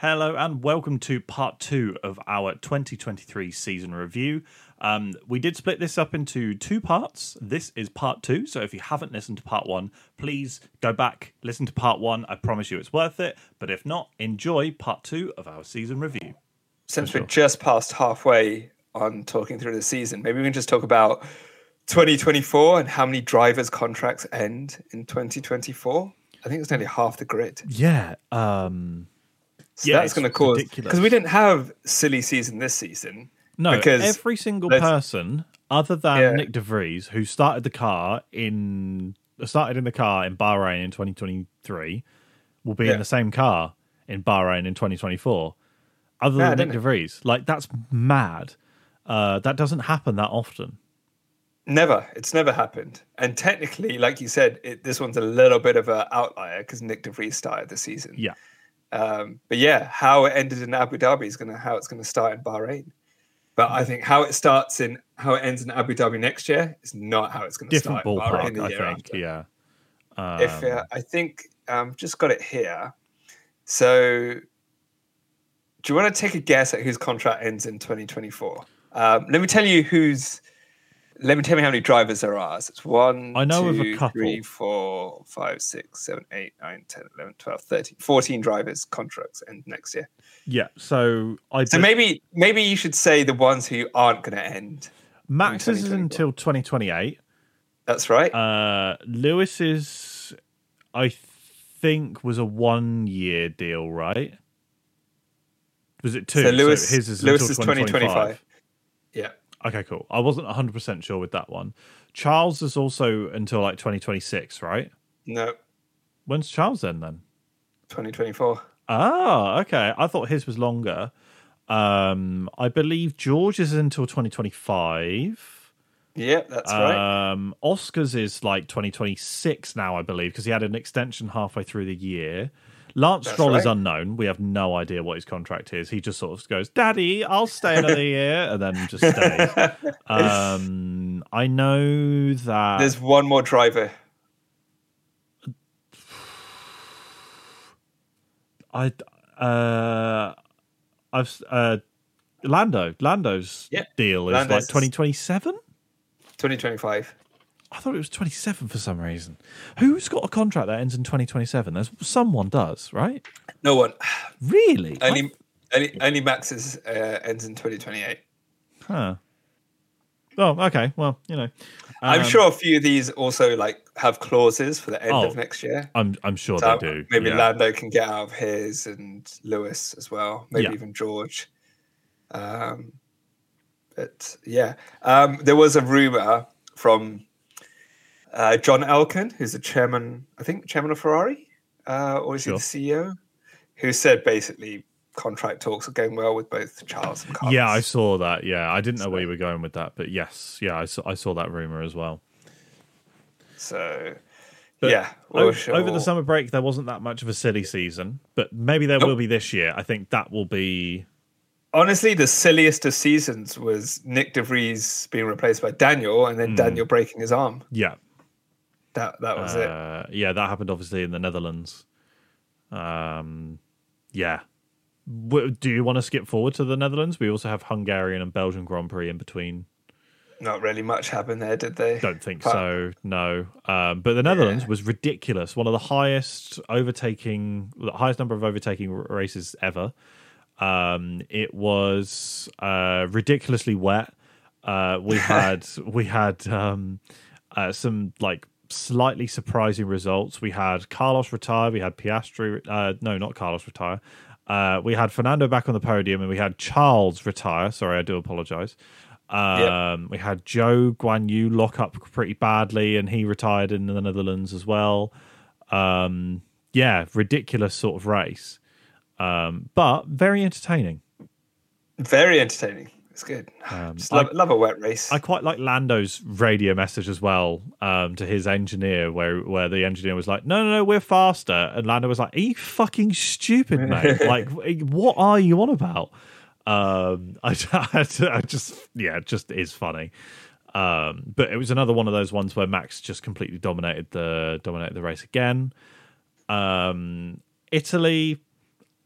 Hello and welcome to part two of our 2023 season review. Um, we did split this up into two parts. This is part two, so if you haven't listened to part one, please go back, listen to part one. I promise you it's worth it. But if not, enjoy part two of our season review. Since sure. we're just past halfway on talking through the season, maybe we can just talk about 2024 and how many drivers' contracts end in 2024. I think it's nearly half the grid. Yeah. Um, So Yeah, that's going to cause because we didn't have silly season this season. No, because every single person other than Yeah. Nyck de Vries, who started the car in started in the car in Bahrain in 2023, will be Yeah. in the same car in Bahrain in 2024. Other Mad, than Nyck de Vries, like that's mad. Uh, that doesn't happen that often. Never, it's never happened. And technically, like you said, it, this one's a little bit of an outlier because Nyck de Vries started the season. Yeah, Um, but yeah, how it ended in Abu Dhabi is going to how it's going to start in Bahrain. But I think how it starts in how it ends in Abu Dhabi next year is not how it's going to different start in Bahrain ballpark. the I think. after. Yeah. Um, if uh, I think um, just got it here. So, do you want to take a guess at whose contract ends in 2024? Um, let me tell you who's. Let me tell me how many drivers there are. So it's one, I know of a couple. three, four, five, six, seven, eight, nine, 10, 11, 12, 13, 14 drivers contracts end next year. yeah. So I So did- maybe maybe you should say the ones who aren't going to end. Max is until 2028. That's right. Uh, Lewis's, I think, was a one-year deal, right? Was it two? so Lewis, his is Lewis until is 2025. 2025. Okay, cool. I wasn't 100 percent sure with that one. Charles is also until like 2026, right? No, When's Charles then? Then 2024. ah, okay. I thought his was longer. Um, I believe George is until 2025. Yeah, that's right. Um, Oscars is like 2026 now, I believe, because he had an extension halfway through the year. Lance That's Stroll is unknown. We have no idea what his contract is. He just sort of goes, "Daddy, I'll stay another year," and then just stays. um, I know that There's one more driver. I uh, I've uh, Lando. Lando's Yeah, deal is Lando's like 2027. 2025. I thought it was 27 for some reason. Who's got a contract that ends in 2027? There's someone does, right? No one. Really? Only only, only Max's uh, ends in 2028. Huh. Oh, okay. Well, you know, I'm Um, sure a few of these also like have clauses for the end Oh, of next year. I'm I'm sure So they do. maybe yeah. Lando can get out of his and Lewis as well. Maybe Yeah. even George. Um, but yeah, um, there was a rumor from uh, John Elkann, who's the chairman, I think, chairman of Ferrari, uh, or is Sure. he the CEO? Who said basically contract talks are going well with both Charles and Carlos. Yeah, I saw that. Yeah, I didn't know where you were going with that, but yes, yeah, I saw I saw that rumor as well. So But yeah, over, show- over the summer break, there wasn't that much of a silly season, but maybe there will be this year. I think that will be. honestly, the silliest of seasons was Nyck de Vries being replaced by Daniel, and then Daniel breaking his arm. Yeah, That that was it. uh, yeah, that happened obviously in the Netherlands. Um, yeah. W- Do you want to skip forward to the Netherlands? We also have Hungarian and Belgian Grand Prix in between. Not really much happened there, did they? Don't think But- so. No. Um, but the Netherlands was ridiculous. One of the highest overtaking, the highest number of overtaking races ever. Um, it was uh, ridiculously wet. Uh, we had we had um, uh, some like slightly surprising results. We had Carlos retire. We had Piastri. Uh, no, not Carlos retire. Uh, we had Fernando back on the podium, and we had Charles retire. Sorry, I do apologize. Um, We had Zhou Guanyu lock up pretty badly, and he retired in the Netherlands as well. Um, yeah, ridiculous sort of race, um, but very entertaining. Very entertaining. It's good. Just love, love a wet race. Um, I quite like Lando's radio message as well um, to his engineer, where where the engineer was like, "No, no, no, we're faster," and Lando was like, "Are you fucking stupid, mate? like, what are you on about?" Um, I, I just, yeah, it just is funny. Um, but it was another one of those ones where Max just completely dominated the dominated the race again. Um, Italy,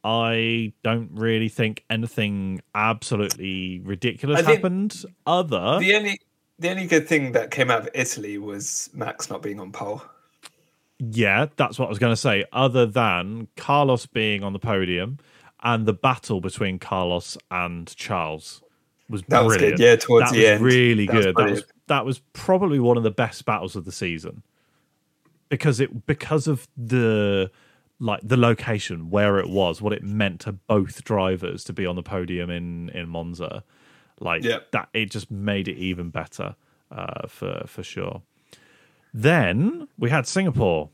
I don't really think anything absolutely ridiculous happened. Other The only the only good thing that came out of Italy was Max not being on pole. Yeah, that's what I was going to say. Other than Carlos being on the podium and the battle between Carlos and Charles was That was brilliant. good. Yeah, towards that the was end. really That was good. that was that was probably one of the best battles of the season because it because of the like the location where it was, what it meant to both drivers to be on the podium in in Monza. Like Yeah. that, it just made it even better uh, for for sure. Then we had Singapore,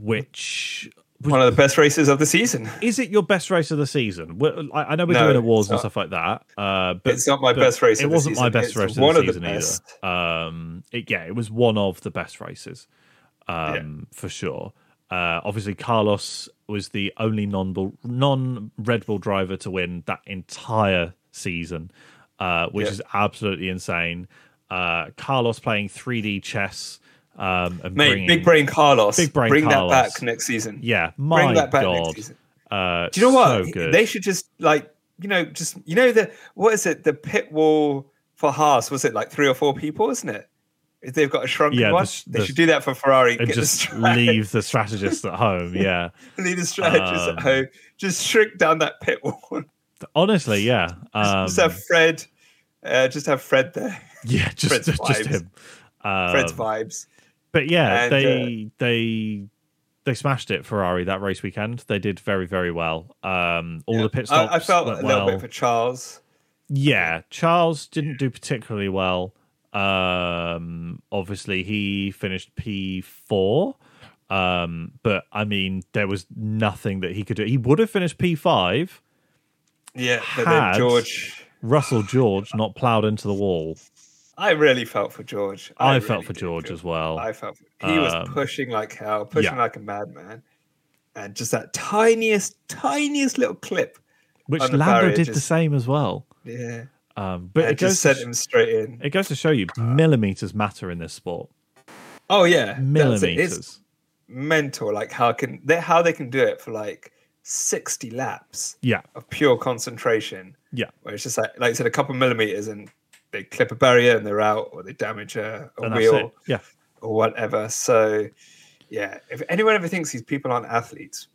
which One of the best races of the season. is it your best race of the season? I, I know we're No, doing awards and stuff like that, uh, but It's not my best race It wasn't my season. best It's race one of the the season best. either. Um, it, yeah, it was one of the best races um, for sure. Uh, obviously, Carlos was the only non non Red Bull driver to win that entire season, uh, which Yeah. is absolutely insane. Uh, Carlos playing 3D chess um, and Mate, bringing, big brain Carlos. Big brain Bring Carlos. that back next season. yeah, my Bring that back god. next season. Uh, Do you know what? So. They should just like you know just you know the what is it? The pit wall for Haas was it like three or four people, isn't it? If they've got a shrunken Yeah, the one, they the- should do that for Ferrari. and the just strat- leave the strategist at home. Yeah, leave the strategists Um, at home. Just shrink down that pit wall. honestly, yeah, um, just have Fred. Uh, just have Fred there. yeah, just Fred's just, vibes. him. Um, Fred's vibes. but yeah, And, uh, they they they smashed it. Ferrari that race weekend, they did very very well. Um, all the pit stops I, I felt a little well. bit for Charles. Yeah, Charles didn't do particularly well. Um, obviously, he finished P four. Um, but I mean, there was nothing that he could do. He would have finished P five. Yeah, but Had- then George. Russell George not ploughed into the wall. I really felt for George. I, really felt for George feel- as well. I felt he was Um, pushing like hell, pushing yeah. like a madman, and just that tiniest, tiniest little clip. which Lando did the same as well. Yeah, Um, but and it goes, just to sent sh- him straight in. it goes to show you millimeters matter in this sport. Oh yeah. Millimeters. It's mental. Like how can they how they can do it for like sixty laps Yeah, of pure concentration, yeah. where it's just like like I said, a couple millimeters, and they clip a barrier and they're out, or they damage a, a wheel. Yeah. or whatever. So, yeah, if anyone ever thinks these people aren't athletes,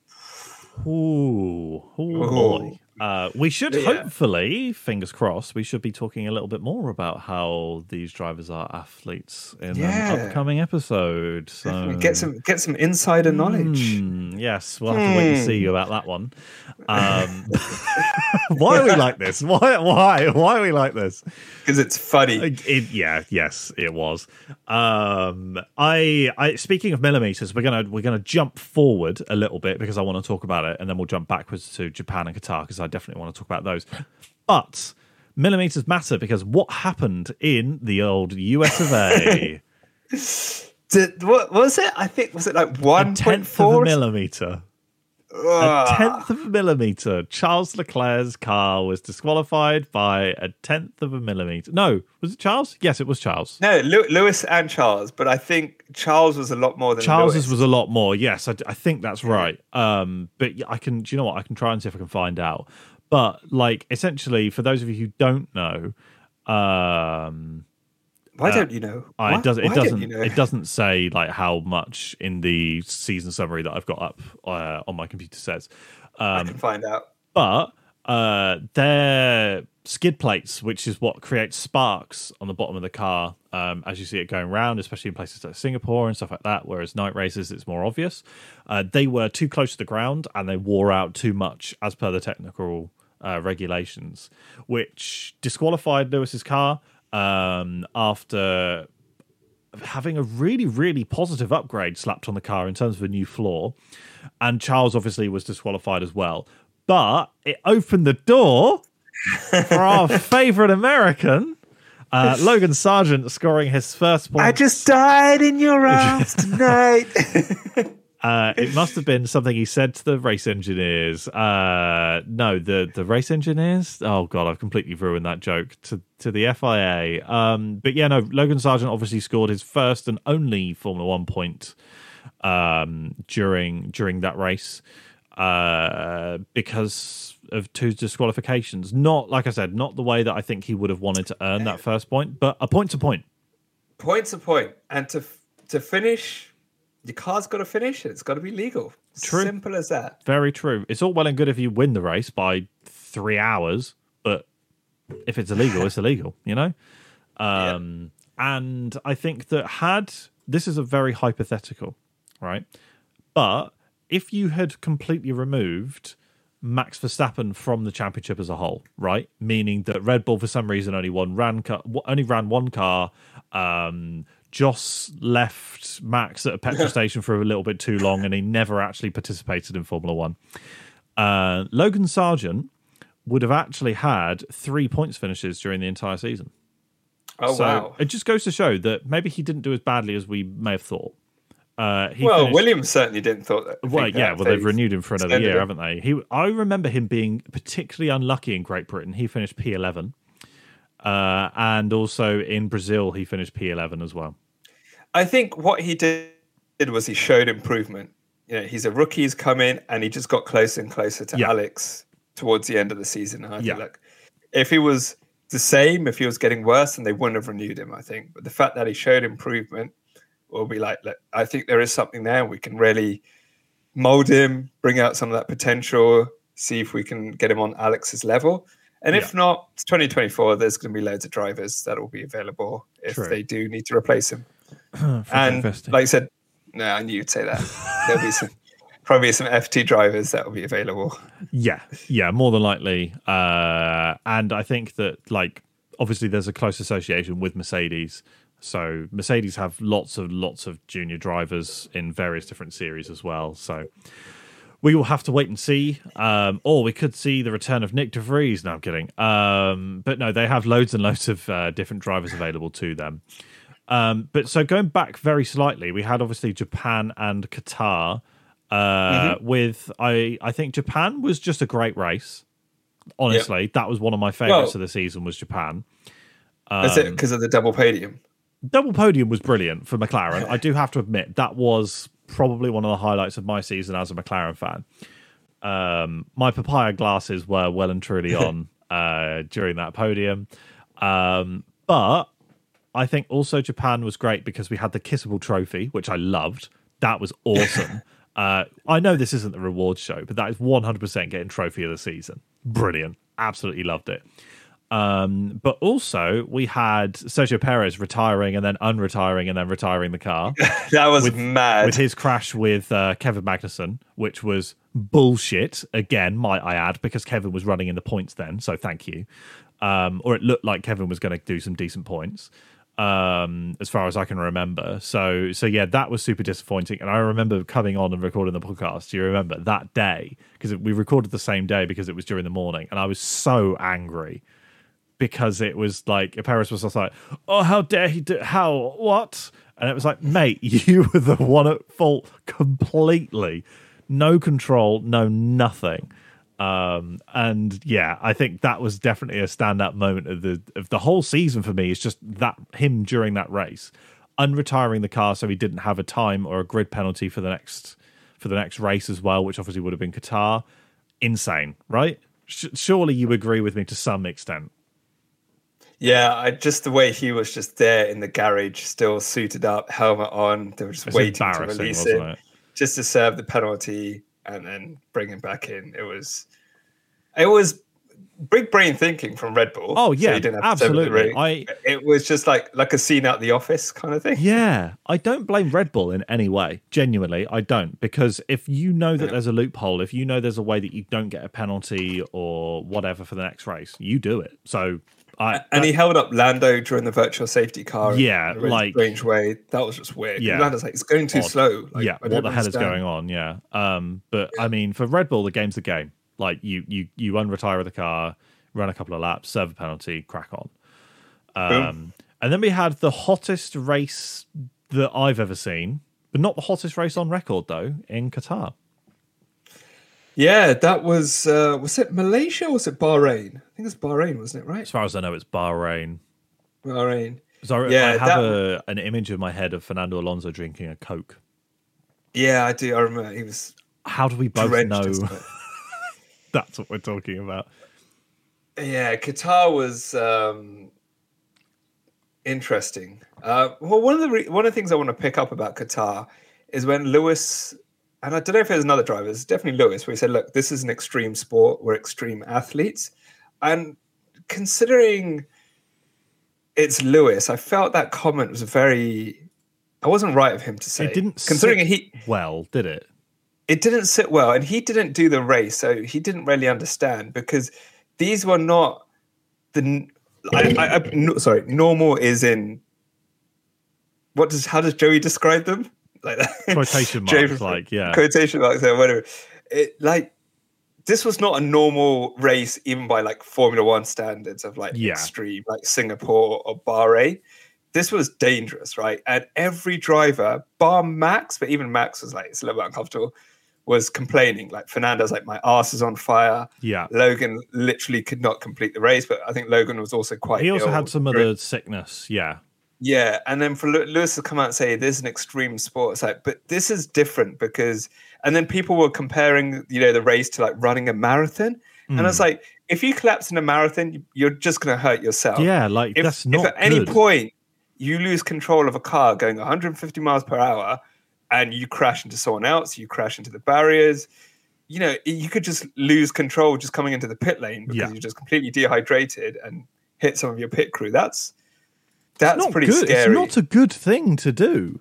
Ooh, ooh Ooh. Uh, we should Yeah. hopefully, fingers crossed, we should be talking a little bit more about how these drivers are athletes in Yeah. an upcoming episode. So get some get some insider knowledge. Hmm, yes, we'll have to wait and see you about that one. Um, why are we like this? Why? Why? Why are we like this? because it's funny. It, yeah, yes, it was. Um, I, I, speaking of millimeters, we're gonna we're gonna jump forward a little bit because I want to talk about it, and then we'll jump backwards to Japan and Qatar because I definitely want to talk about those. But millimeters matter because what happened in the old US of A? Did, what was it? I think was it like one point tenth of a millimeter. A tenth of a millimeter. Charles Leclerc's car was disqualified by a tenth of a millimeter. No, was it Charles? Yes, it was Charles. No, Lew- Lewis and Charles, but I think Charles was a lot more than Charles's Lewis. was a lot more. Yes, I, I think that's right. Um, but I can. Do you know what? I can try and see if I can find out. But like, essentially, for those of you who don't know, um, Why don't you know? Why- it doesn't. It doesn't. you know? It doesn't say like how much in the season summary that I've got up uh, on my computer says. I Um, can find out. but uh, they're skid plates, which is what creates sparks on the bottom of the car um, as you see it going round, especially in places like Singapore and stuff like that. Whereas night races, it's more obvious. Uh, they were too close to the ground and they wore out too much, as per the technical uh, regulations, which disqualified Lewis's car um, after having a really, really positive upgrade slapped on the car in terms of a new floor. And Charles obviously was disqualified as well. But it opened the door for our favorite American, uh, Logan Sargeant, scoring his first point. I just died in your arms tonight. Uh, it must have been something he said to the race engineers. Uh, no, the the race engineers. Oh god, I've completely ruined that joke to to the FIA. Um, but yeah, no, Logan Sargeant obviously scored his first and only Formula One point um, during during that race. uh, because of two disqualifications. Not like I said, not the way that I think he would have wanted to earn that first point, but a point to point. Point to point, and to to finish, your car's got to finish. It's got to be legal. True. Simple as that. Very true. It's all well and good if you win the race by three hours, but if it's illegal, it's illegal. You know. Um, And I think that had this is a very hypothetical, right? But if you had completely removed Max Verstappen from the championship as a whole, right? Meaning that Red Bull for some reason only one ran car, only ran one car. Um, Jos left Max at a petrol station for a little bit too long, and he never actually participated in Formula One. Uh, Logan Sargeant would have actually had three points finishes during the entire season. Oh so wow. it just goes to show that maybe he didn't do as badly as we may have thought. Uh, he Well, finished- Williams certainly didn't thought that. well, yeah. that. Well, they've They've renewed him for another year, him. haven't they? He, I remember him being particularly unlucky in Great Britain. He finished P11, uh, and also in Brazil, he finished P11 as well. I think what he did was he showed improvement. You know, he's a rookie, he's come in, and he just got closer and closer to Yeah. Alex towards the end of the season. And I Yeah. feel like if he was the same, if he was getting worse, then they wouldn't have renewed him. I think, but the fact that he showed improvement will be like, look, I think there is something there. We can really mold him, bring out some of that potential, see if we can get him on Alex's level. And if not, 2024. There's going to be loads of drivers that will be available if True. they do need to replace him and like I said, no, I knew you'd say that. There'll be some probably some FT drivers that will be available. Yeah, yeah, more than likely. Uh, and I think that, like, obviously, there's a close association with Mercedes. So Mercedes have lots of lots of junior drivers in various different series as well. So we will have to wait and see. Um, or we could see the return of Nyck De Vries. No, I'm kidding. Um, but no, they have loads and loads of uh, different drivers available to them. Um, but so going back very slightly, we had obviously Japan and Qatar. Uh, With I, I think Japan was just a great race. Honestly, that was one of my favorites Well- of the season. Was Japan Is Um, it because of the double podium? double podium was brilliant for McLaren. I do have to admit that was probably one of the highlights of my season as a McLaren fan. Um, my papaya glasses were well and truly on uh, during that podium, um, but I think also Japan was great because we had the kissable trophy, which I loved. That was awesome. uh, I know this isn't the rewards show, but that is 100% getting trophy of the season. Brilliant. Absolutely loved it. Um, but also we had Sergio Perez retiring and then unretiring and then retiring the car That was mad. with his crash with uh, Kevin Magnussen, which was bullshit. Again, might I add, because Kevin was running in the points then. So thank you. Um, or it looked like Kevin was going to do some decent points, um, as far as I can remember. So so yeah, that was super disappointing. And I remember coming on and recording the podcast. Do you remember that day? Because we recorded the same day because it was during the morning, and I was so angry because it was like Perez was just like, "Oh, how dare he do? How what?" And it was like, "Mate, you were the one at fault completely. No control, no nothing." Um, and yeah, I think that was definitely a stand-up moment of the of the whole season for me. Is just that him during that race, unretiring the car so he didn't have a time or a grid penalty for the next for the next race as well, which obviously would have been Qatar. Insane, right? Surely you agree with me to some extent. Yeah, I, just the way he was just there in the garage, still suited up, helmet on. They were just It's waiting to release wasn't him it? just to serve the penalty and then bring him back in. It was, it was big brain thinking from Red Bull. Oh yeah, you didn't have to serve the absolutely. I it was just like like a scene out the office kind of thing. yeah, I don't blame Red Bull in any way. Genuinely, I don't because if you know that there's a loophole, if you know there's a way that you don't get a penalty or whatever for the next race, you do it. So I And he held up Lando during the virtual safety car. in Yeah, a really like- strange way. That was just weird. Yeah. Lando's like, it's going too Odd. slow. Like, yeah, what the hell is going on? Yeah. Um, but I mean, for Red Bull, the game's the game. Like you, you, you unretire the car, run a couple of laps, serve a penalty, crack on. Um, and then we had the hottest race that I've ever seen, but not the hottest race on record though in Qatar. Yeah, that was uh was it Malaysia or was it Bahrain? I think it's Bahrain, wasn't it, right? As far as I know, it's Bahrain. Bahrain. So I- Yeah, I have that- a, an image in my head of Fernando Alonso drinking a Coke. Yeah, I do. I remember he was how do we both know that's what we're talking about? Yeah, Qatar was um, interesting. Uh, well, one of the re- one of the things I want to pick up about Qatar is when Lewis, and I don't know if there's another driver, it's definitely Lewis, where he said, "Look, this is an extreme sport. We're extreme athletes," and considering it's Lewis, I felt that comment was very. I wasn't right of him to say. It didn't considering sit he well, did it? it didn't sit well and he didn't do the race so he didn't really understand because these were not the I, I, I, no, sorry normal is in what does how does joey describe them like that. Quotation marks, like yeah, quotation marks or whatever. It like this was not a normal race even by like formula one standards of like Yeah. extreme like singapore or bahrain. This was dangerous right? And every driver bar max but even max was like it's a little bit uncomfortable was complaining. Like fernando's like my ass is on fire. Yeah. logan literally could not complete the race but i think logan was also quite He also had some other sickness. Yeah, yeah, and then for Lewis to come out and say this is an extreme sport, it's like, but this is different because, and then people were comparing, you know, the race to like running a marathon, and I was Mm. like, if you collapse in a marathon, you're just going to hurt yourself. yeah, like If, that's if not at any point you lose control of a car going 150 miles per hour, and you crash into someone else, you crash into the barriers. You know, you could just lose control just coming into the pit lane because Yeah. you're just completely dehydrated and hit some of your pit crew. That's that's not pretty good. scary. It's not a good thing to do.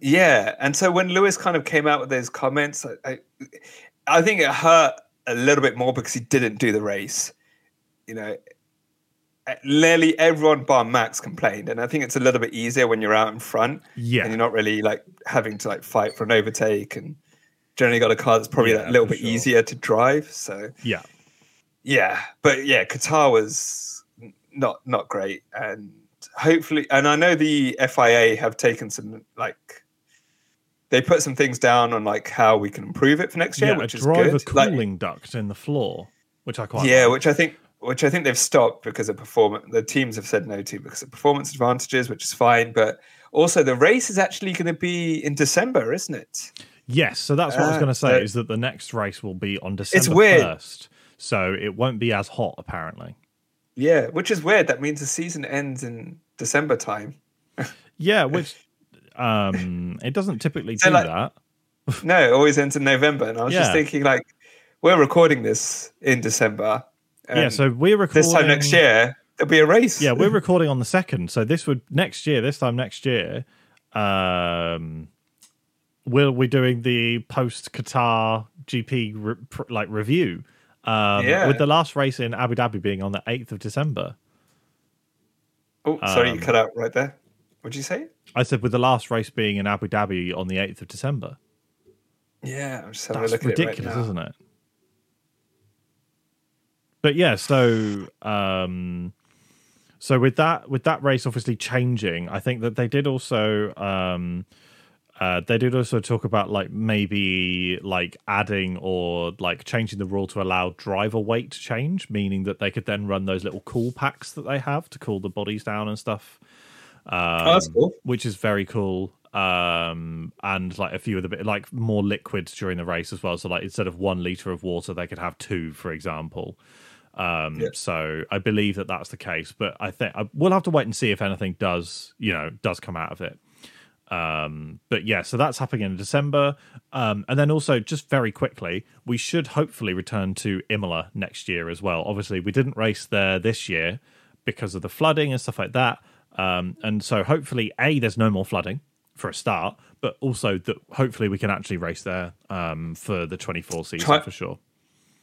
Yeah, and so when Lewis kind of came out with those comments, I, I, I think it hurt a little bit more because he didn't do the race. You know, eh, nearly everyone bar Max complained, and I think it's a little bit easier when you're out in front Yeah, and you're not really like having to like fight for an overtake, and generally got a car that's probably Yeah, a little bit sure. easier to drive. So yeah. yeah, but yeah, Qatar was not not great, and hopefully, and I know the FIA have taken some like they put some things down on like how we can improve it for next year, yeah, which a is driver good. Like, cooling duct in the floor, which I quite yeah, like. which I think which I think they've stopped because of performance. The teams have said no to because of performance advantages, which is fine, but also the race is actually going to be in December, isn't it? Yes, so that's what I was going to uh, say so- is that the next race will be on December weird. first, so it won't be as hot apparently. Yeah, which is weird. That means the season ends in December time. Yeah, which um it doesn't typically So, do like, that. No, it always ends in November. And I was just thinking, like, we're recording this in December. yeah, so we're recording this time next year there'll be a race. Yeah, we're recording on the second, so this would next year. This time next year, um, we'll we're doing the post Qatar GP re- pr- like review. Um, Yeah. with the last race in Abu Dhabi being on the eighth of December. Oh, sorry, um, you cut out right there. What'd you say? I said with the last race being in Abu Dhabi on the eighth of December. Yeah, I'm just having That's a look ridiculous, at it right isn't it? But yeah, so um so with that with that race obviously changing, I think that they did also um uh, they did also talk about like maybe like adding or like changing the rule to allow driver weight change, meaning that they could then run those little cool packs that they have to cool the bodies down and stuff. Um, Oh, that's cool. which is very cool. Um, and like a few of the bit like more liquids during the race as well. So like instead of one liter of water, they could have two, for example. Um, Yeah. so I believe that that's the case, but I think I, we'll have to wait and see if anything does, you know, does come out of it. Um, but yeah, so that's happening in December. Um, and then also, just very quickly, we should hopefully return to Imola next year as well. Obviously, we didn't race there this year because of the flooding and stuff like that. Um, and so hopefully, A, there's no more flooding for a start, but also that hopefully we can actually race there um, for the 24 season for sure.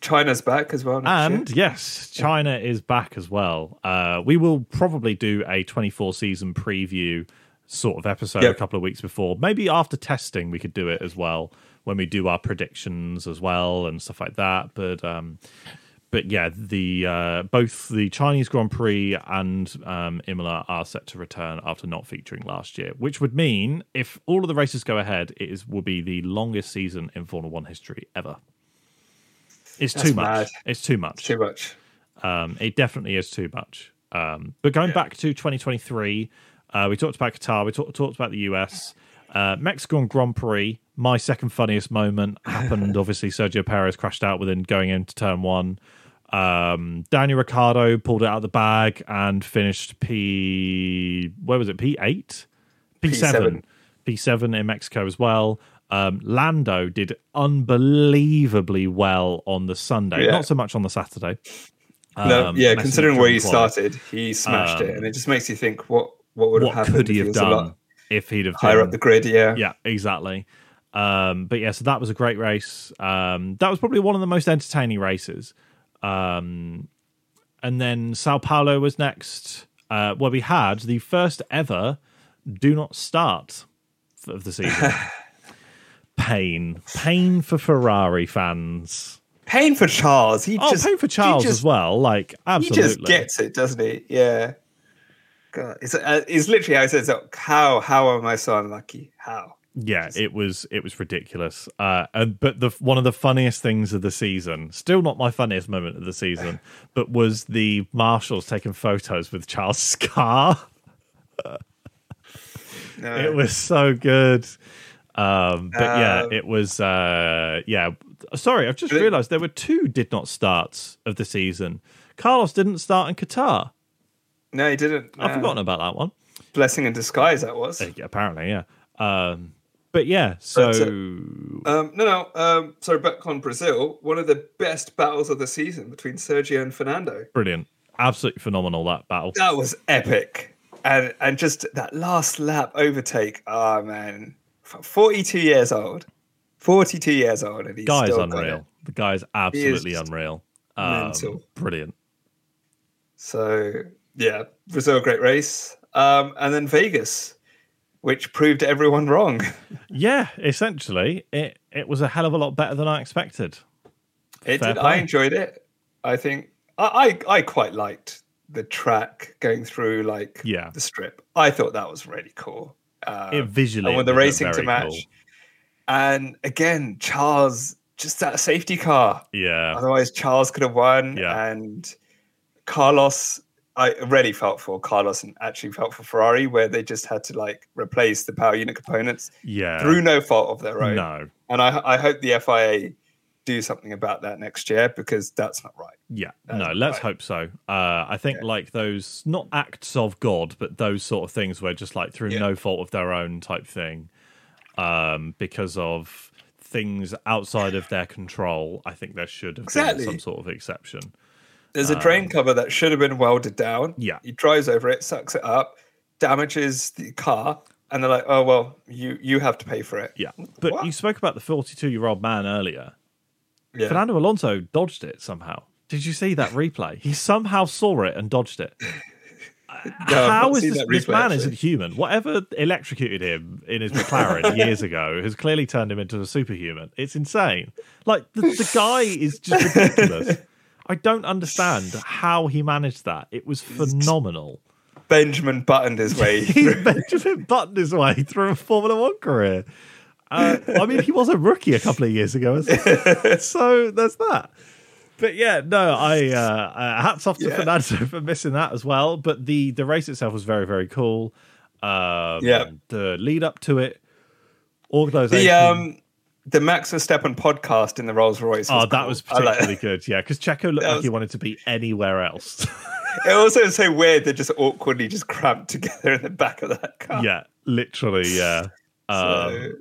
China's back as well. And year. yes, China is back as well. Uh, we will probably do a 24 season preview sort of episode Yep. a couple of weeks before. Maybe after testing, we could do it as well when we do our predictions as well and stuff like that. But um, but yeah, the uh, both the Chinese Grand Prix and um, Imola are set to return after not featuring last year, which would mean if all of the races go ahead, it is will be the longest season in Formula One history ever. It's That's too much. mad. It's too much. too much. Um, it definitely is too much. Um, but going Yeah. back to 2023, uh, we talked about Qatar, we talked talked about the US. Uh, Mexican Grand Prix, my second funniest moment happened. Obviously, Sergio Perez crashed out within going into turn one. Um, Daniel Ricciardo pulled it out of the bag and finished P. Where was it? P eight, P seven, P seven in Mexico as well. Um, Lando did unbelievably well on the Sunday, Yeah. not so much on the Saturday. no, Um, yeah, considering where he started, he smashed it, Um, and it just makes you think what what would have what happened could he have was a lot done if he'd have higher up the grid. Yeah, yeah exactly um but yeah so that was a great race um that was probably one of the most entertaining races um and then sao paulo was next uh where we had the first ever do not start of the season pain pain for ferrari fans pain for Charles. He oh just pain for charles just- as well like absolutely, He just gets it, doesn't he? Yeah. God, it's, uh, it's literally how he says, that, "How? How am I so unlucky? How?" Yeah, it was it was ridiculous. Uh, and but the one of the funniest things of the season, still not my funniest moment of the season, but was the marshals taking photos with Charles Scar. No. It was so good. Um, but yeah, Um, it was. Uh, yeah, sorry, I've just realised there were two did not starts of the season. Carlos didn't start in Qatar. No, he didn't. I've No. forgotten about that one. Blessing in disguise. That was. Uh, Apparently, yeah. Um, but yeah, so But, Um, no, no. Um, sorry, back on Brazil. One of the best battles of the season between Sergio and Fernando. brilliant, absolutely phenomenal that battle. That was epic, and and just that last lap overtake. Oh man, forty-two years old, forty-two years old, and he's guy's still unreal. The guy's absolutely unreal. Um, mental. brilliant. So yeah, Brazil, great race. Um, and then Vegas, which proved everyone wrong. Yeah, essentially, it it was a hell of a lot better than I expected. It Fair did. play. I enjoyed it. I think I, I I quite liked the track going through like Yeah. the strip. I thought that was really cool. Um, It visually, I want the racing to match. cool. And again, Charles just that safety car. Yeah, Otherwise, Charles could have won. Yeah. And Carlos, I really felt for Carlos and actually felt for Ferrari, where they just had to like replace the power unit components yeah. through no fault of their own. No, And I, I hope the FIA do something about that next year because that's not right. yeah, That's no. Let's right. hope so. Uh, I think Yeah. like those not acts of God, but those sort of things where just like through Yeah. no fault of their own type thing, um, because of things outside of their control. I think there should have Exactly. been some sort of exception. There's a drain Um, cover that should have been welded down. Yeah. He drives over it, sucks it up, damages the car, and they're like, "Oh well, you you have to pay for it." Yeah, but What? you spoke about the 42 year old man earlier. Yeah. Fernando Alonso dodged it somehow. Did you see that replay? He somehow saw it and dodged it. No, How is this? that This man actually. isn't human. Whatever electrocuted him in his McLaren years ago has clearly turned him into a superhuman. It's insane. Like the, the guy is just ridiculous. I don't understand how he managed that. It was phenomenal. Benjamin buttoned his way. He through. Benjamin buttoned his way through a Formula One career. Uh, I mean, he was a rookie a couple of years ago, so there's that. But yeah, no, I uh, uh, hats off to Yeah. Fernando for missing that as well. But the the race itself was very very cool. Um, Yeah. the lead up to it, organization. the um the Max Verstappen podcast in the Rolls Royce. oh, that cool. was I like particularly good. Yeah, because Checo looked That like he wanted to be anywhere else. It also is so weird. They're just awkwardly just cramped together in the back of that car. yeah, literally. Yeah. Um, So,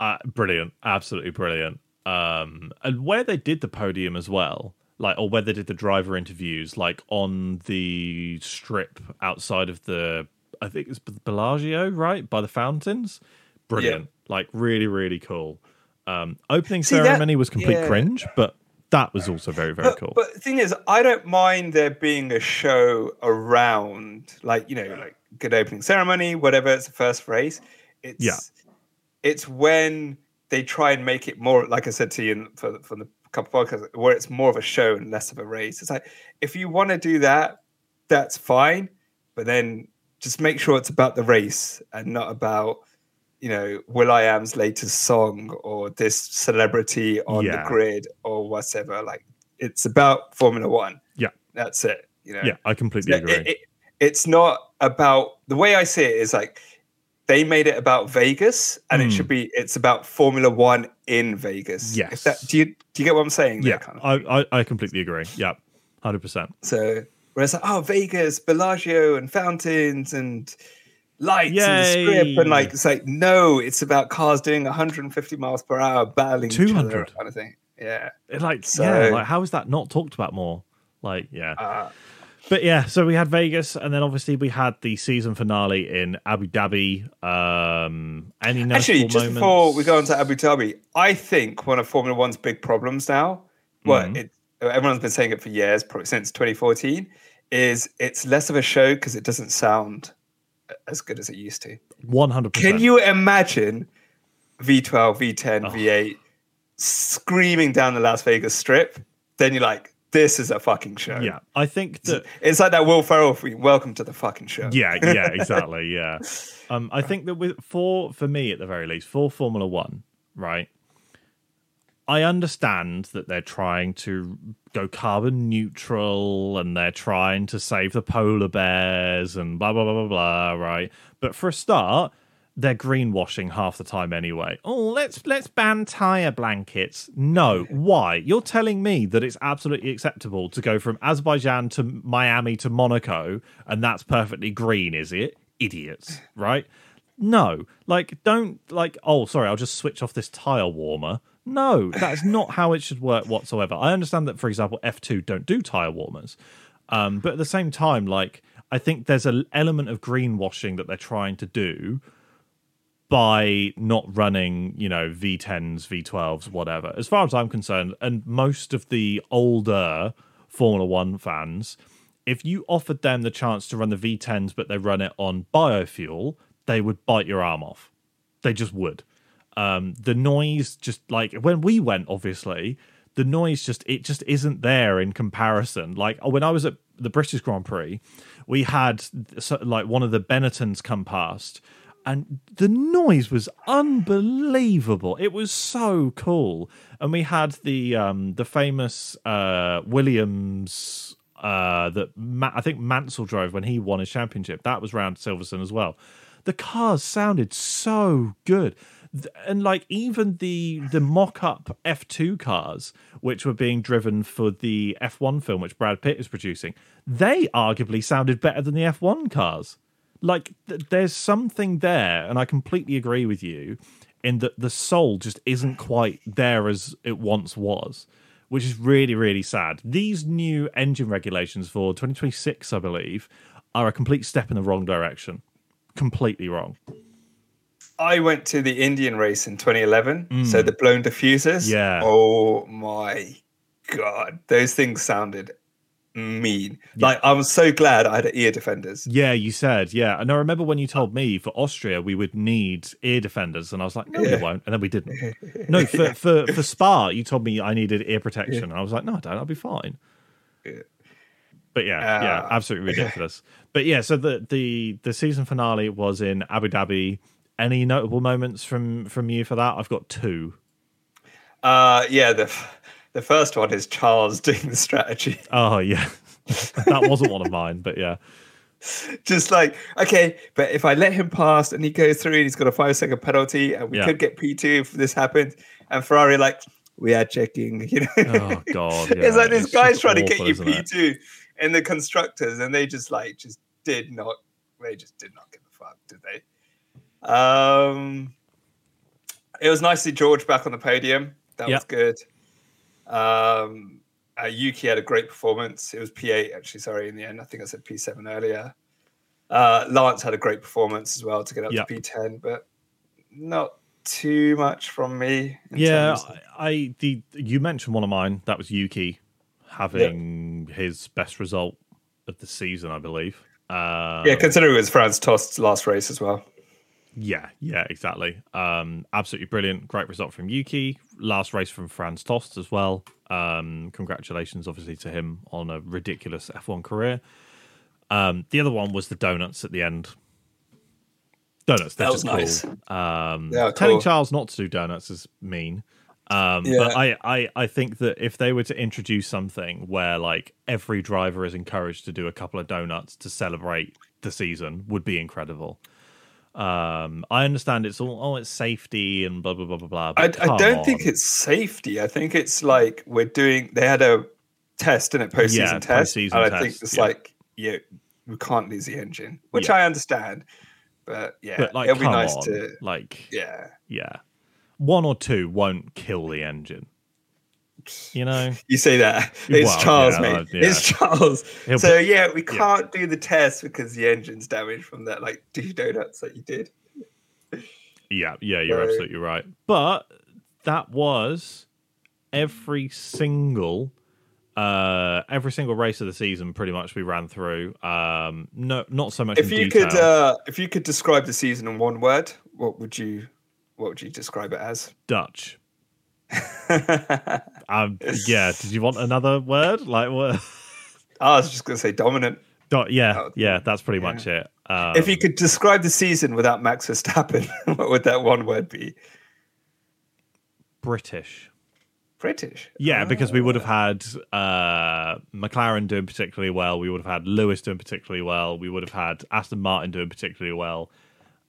uh, brilliant, absolutely brilliant. Um, and where they did the podium as well, like, or where they did the driver interviews, like on the strip outside of the, I think it's Bellagio, right by the fountains. Brilliant, like really, really cool. Um, opening See, that- ceremony was complete yeah. cringe, but that was also very, very but, cool. but the thing is, I don't mind there being a show around, like you know, like good opening ceremony, whatever. It's the first race. It's Yeah. It's when they try and make it more, like I said to you in, for for the couple of podcasts, where it's more of a show and less of a race. It's like if you want to do that, that's fine, but then just make sure it's about the race and not about you know Will I Am's latest song or this celebrity on Yeah. the grid or whatever. Like it's about Formula One. Yeah. that's it. You know, yeah, I completely Yeah, agree. it- it- it's not about the way I see it is like they made it about Vegas, and it hmm. should be it's about Formula One in Vegas. Yes. That, do you do you get what I'm saying? Yeah, kind of? I, I, I completely agree. Yeah, hundred percent. So whereas like, oh Vegas, Bellagio and fountains and lights and script and like it's like no, it's about cars doing 150 miles per hour battling each other 200. kind of thing. Yeah. Like, So- yeah, like how is that not talked about more? Like, yeah. Uh, But yeah, so we had Vegas, and then obviously we had the season finale in Abu Dhabi. Um, any actually, just moments? before we go on to Abu Dhabi, I think one of Formula One's big problems now, well, Mhm. it, everyone's been saying it for years, probably since 2014, is it's less of a show because it doesn't sound as good as it used to. one hundred. Can you imagine V12, V10, Oh. V8 screaming down the Las Vegas Strip? Then you're like, this is a fucking show. Yeah, I think that. It's like that Will Ferrell thing. Welcome to the fucking show. Yeah, yeah, exactly. Yeah, um, I think that with for for me at the very least for Formula One, right? I understand that they're trying to go carbon neutral and they're trying to save the polar bears and blah blah blah blah blah, right? But for a start, they're greenwashing half the time anyway. Oh, let's let's ban tire blankets. No, why? You're telling me that it's absolutely acceptable to go from Azerbaijan to Miami to Monaco and that's perfectly green, is it? Idiots, right? No, like don't like. Oh, sorry, I'll just switch off this tire warmer. No, that is not how it should work whatsoever. I understand that, for example, F two don't do tire warmers, um, but at the same time, like I think there's an element of greenwashing that they're trying to do by not running, you know, V10s, V12s, whatever. As far as I'm concerned, and most of the older Formula One fans, if you offered them the chance to run the V10s, but they run it on biofuel, they would bite your arm off. They just would. Um, the noise, just like when we went, obviously, the noise just it just isn't there in comparison. Like when I was at the British Grand Prix, we had like one of the Benettons come past, and the noise was unbelievable. It was so cool, and we had the um, the famous uh, Williams uh, that Ma- I think Mansell drove when he won his championship. That was round Silverstone as well. The cars sounded so good. And like even the the mock-up F2 cars, which were being driven for the F1 film, which Brad Pitt is producing, they arguably sounded better than the F1 cars. Like th- there's something there, and I completely agree with you in that the soul just isn't quite there as it once was, which is really really sad. These new engine regulations for 2026, I believe, are a complete step in the wrong direction. Completely wrong. I went to the Indian race in 2011. So the blown diffusers. Mm. Yeah. Oh my god, those things sounded mean. Like I was so glad I had ear defenders. Yeah, you said, yeah. And I remember when you told me for Austria we would need ear defenders, and I was like, no, Yeah. we won't. And then we didn't. No, for, for, for Spa, you told me I needed ear protection. And I was like, no, I don't. I'll be fine. Yeah. But yeah, yeah, Uh, absolutely ridiculous. but yeah, so the, the the season finale was in Abu Dhabi. Any notable moments from from you for that? I've got two. Uh yeah, the the first one is Charles doing the strategy. Oh yeah, that wasn't one of mine, but yeah, Just like, okay, but if I let him pass and he goes through and he's got a five second penalty and we Yeah. could get P2 if this happens. And Ferrari like, we are checking, you know. oh god, yeah. it's like this It's guy's trying to get you it? P2 in the constructors, and they just like just did not they just did not give a fuck, did they? Um it was nice to see George back on the podium. That Yep. was good. Um uh, Yuki had a great performance. It was P8 actually, sorry, in the end. I think I said P7 earlier. Uh Lance had a great performance as well to get up Yep. to P10, but not too much from me. in Yeah, terms of- I, the you mentioned one of mine. That was Yuki having his best result of the season, I believe. Uh, yeah, considering it was Franz Tost's last race as well. Yeah, yeah, exactly. Um, absolutely brilliant, great result from Yuki. Last race from Franz Tost as well. Um, congratulations, obviously, to him on a ridiculous F1 career. Um, the other one was the donuts at the end. Donuts, That just was cool. Um, They are telling cool. Charles not to do donuts is mean. Um, Yeah. But I, I, I think that if they were to introduce something where like every driver is encouraged to do a couple of donuts to celebrate the season, would be incredible. Um, I understand it's all oh, it's safety and blah blah blah blah blah. I, I don't think it's safety. I think it's like we're doing. They had a test in it, postseason Yeah, test, postseason and I think it's yeah. like yeah, we can't lose the engine, which Yeah. I understand. But yeah, But like, it'll be nice on. to like yeah. yeah, one or two won't kill the engine. You know, You say that it's Well, Charles, yeah, mate. uh, yeah. It's Charles. He'll so put- yeah, we can't do the test because the engine's damaged from that like two donuts that you did. Yeah, yeah, you're So- absolutely right. But that was every single uh every single race of the season pretty much we ran through. Um no not so much If you detail. could, uh, if you could describe the season in one word, what would you, what would you describe it as? Dutch. Um yeah, did you want another word? Like what I was just going to say dominant. Dot, yeah, Oh, yeah, that's pretty yeah. much it. Um, if you could describe the season without Max Verstappen, what would that one word be? British. British. Yeah, because we would have Ah. had uh, McLaren doing particularly well. We would have had Lewis doing particularly well. We would have had Aston Martin doing particularly well.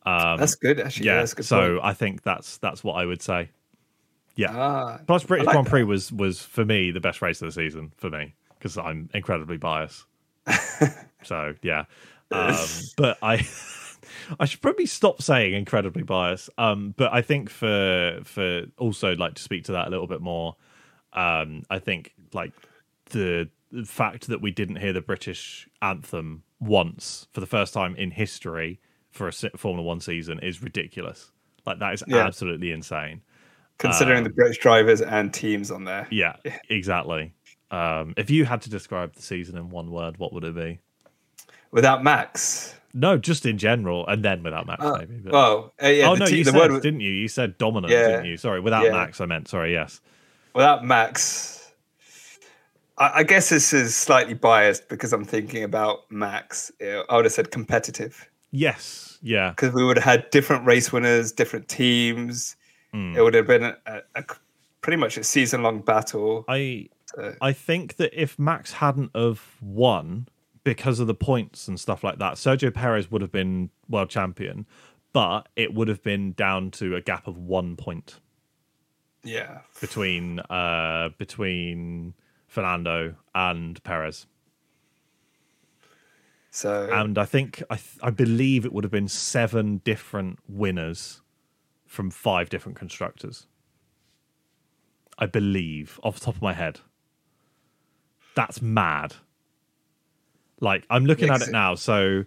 Um, That's good, actually. Yeah, yeah, that's good. so point. I think that's that's what I would say. Yeah. ah, Plus, British like Grand Prix was was for me the best race of the season for me because I'm incredibly biased. so yeah, um, but I I should probably stop saying incredibly biased. Um, but I think for for also like to speak to that a little bit more. Um, I think like the the fact that we didn't hear the British anthem once for the first time in history for a Formula One season is ridiculous. Like that is Yeah. absolutely insane. Considering the British drivers and teams on there. Yeah, exactly. Um, if you had to describe the season in one word, what would it be? Without Max, No, just in general, and then without Max, uh, maybe. But... well, uh, yeah, oh the, no, te- you said, word was- didn't you? You said dominant, Yeah. didn't you? Sorry, without Yeah. Max, I meant. Sorry, yes. without Max. I, I guess this is slightly biased because I'm thinking about Max. I would have said competitive Yes, yeah. because we would have had different race winners, different teams. Mm. It would have been a, a, a pretty much a season long battle. I So- I think that if Max hadn't have won because of the points and stuff like that, Sergio Perez would have been world champion, but it would have been down to a gap of one point. yeah, between uh between Fernando and Perez. so And I think I th- I believe it would have been seven different winners from five different constructors. I believe off the top of my head. That's mad. Like I'm looking at it it- now, so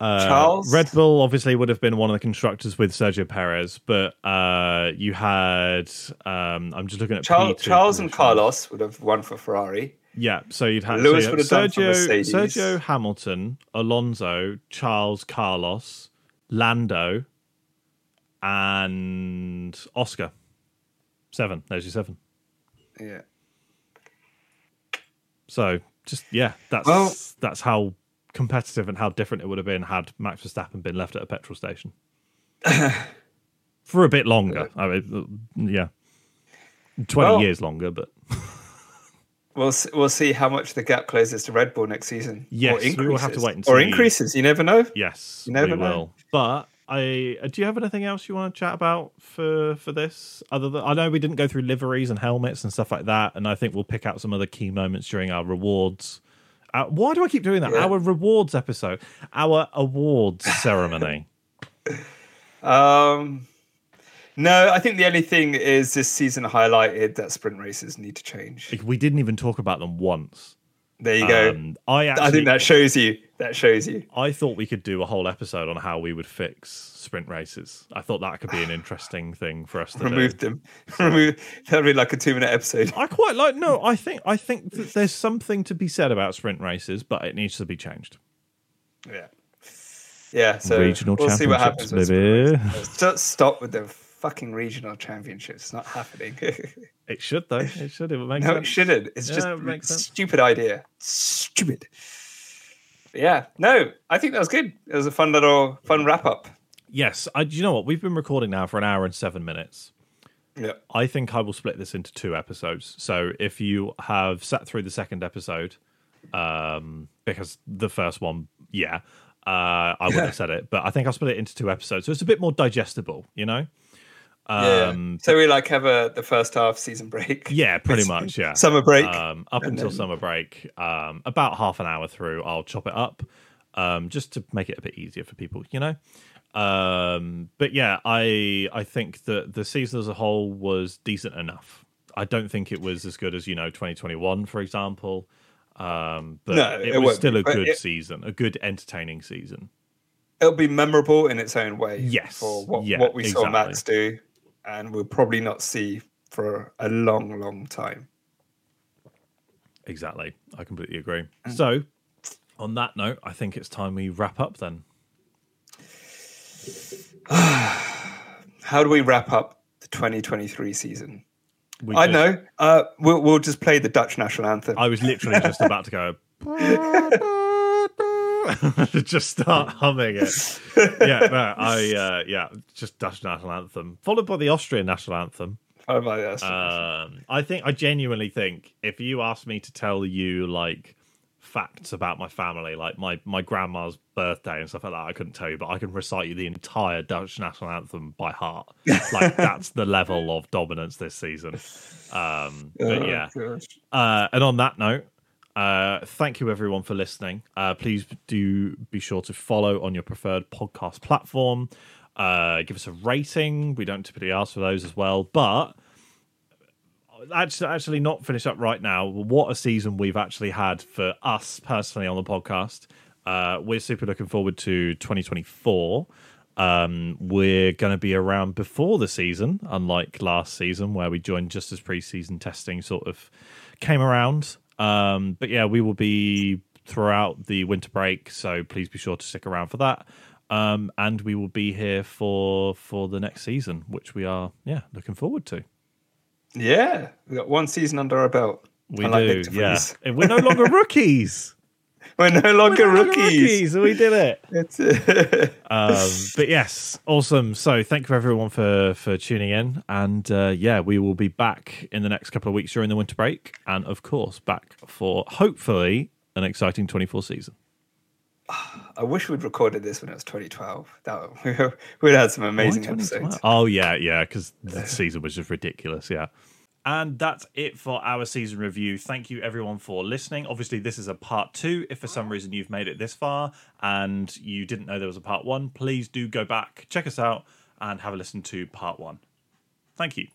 uh, Charles? Red Bull obviously would have been one of the constructors with Sergio Perez, but uh, you had um, I'm just looking at Charles, P2 Charles and. Carlos would have won for Ferrari. Yeah, so you'd have Lewis so would have Sergio, Sergio Hamilton, Alonso, Charles, Carlos, Lando, and Oscar. Seven. There's your seven. Yeah. So just yeah, that's Well- that's how competitive and how different it would have been had Max Verstappen been left at a petrol station for a bit longer. I mean, uh, yeah, twenty Well- years longer, but We'll s- we'll see how much the gap closes to Red Bull next season. Yes, or we will have to increases. wait and Or increases. You never know. Yes, You never know. will. But I uh, do you have anything else you want to chat about for for this? Other than I know we didn't go through liveries and helmets and stuff like that, and I think we'll pick out some other key moments during our rewards. Uh, why do I keep doing that? Yeah. Our rewards episode, our awards ceremony. Um, no, I think the only thing is this season highlighted that sprint races need to change. We didn't even talk about them once. There you go. Um, I actually, I think that shows you. That shows you. I thought we could do a whole episode on how we would fix sprint races. I thought that could be an interesting thing for us to do. Remove them. Remove. that'd be like a two-minute episode. I quite like. No, I think I think that there's something to be said about sprint races, but it needs to be changed. Yeah. Yeah. So Regional we'll see what happens. championships, with baby. Just stop with the fucking regional championships. It's not happening. It should though. It should. It would make no, it sense. shouldn't. It's Yeah, just it makes a sense. stupid idea. Stupid. Yeah. No, I think that was good. It was a fun little fun wrap up. Yes. I, do you know what? We've been recording now for an hour and seven minutes. Yeah. I think I will split this into two episodes. So if you have sat through the second episode, um, because the first one, yeah, uh, I wouldn't have said it, but I think I'll split it into two episodes, so it's a bit more digestible. You know. Yeah. Um, So we like have a the first half season break. yeah, pretty much. Yeah. Summer break. um, up until then- summer break. Um, about half an hour through, I'll chop it up, um, just to make it a bit easier for people, you know. Um, but yeah, I I think that the season as a whole was decent enough. I don't think it was as good as you know 2021, for example. Um, but No, it, it was still a good it- season, a good entertaining season. It'll be memorable in its own way. Yes. For what, Yeah, what we saw. Max do, and we'll probably not see for a long, long time. Exactly, I completely agree. Mm. So, on that note, I think it's time we wrap up then. How do we wrap up the 2023 season? We I just- know. Uh, we'll we'll just play the Dutch national anthem. I was literally just about to go. just start humming it. Yeah, no, I uh, yeah, just Dutch national anthem, followed by the Austrian national anthem. Oh my that? Um, I think I genuinely think if you asked me to tell you like facts about my family, like my my grandma's birthday and stuff like that, I couldn't tell you, but I can recite you the entire Dutch national anthem by heart. Like that's the level of dominance this season. Um, but Oh, yeah, uh, and on that note, uh, thank you everyone for listening. Uh, please do be sure to follow on your preferred podcast platform. Uh, give us a rating. We don't typically ask for those as well, but actually, actually not finish up right now. What a season we've actually had for us personally on the podcast. Uh, we're super looking forward to 2024. Um, we're going to be around before the season, unlike last season where we joined just as preseason testing sort of came around. Um, but yeah, we will be throughout the winter break, so please be sure to stick around for that. Um, and we will be here for for the next season, which we are yeah looking forward to. Yeah, we got one season under our belt. We Unlike do, Nyck de yeah. And we're no longer rookies. We're no longer We're no longer rookies. We did it. It's, Um, but yes, awesome. So thank you everyone for for tuning in, and uh, yeah, we will be back in the next couple of weeks during the winter break, and of course back for hopefully an exciting 24 season. I wish we'd recorded this when it was 2012. That we'd had some amazing episodes. Oh yeah, yeah, because the season was just ridiculous. Yeah. And that's it for our season review. Thank you everyone for listening. Obviously, this is a part two. If for some reason you've made it this far and you didn't know there was a part one, please do go back, check us out, and have a listen to part one. Thank you.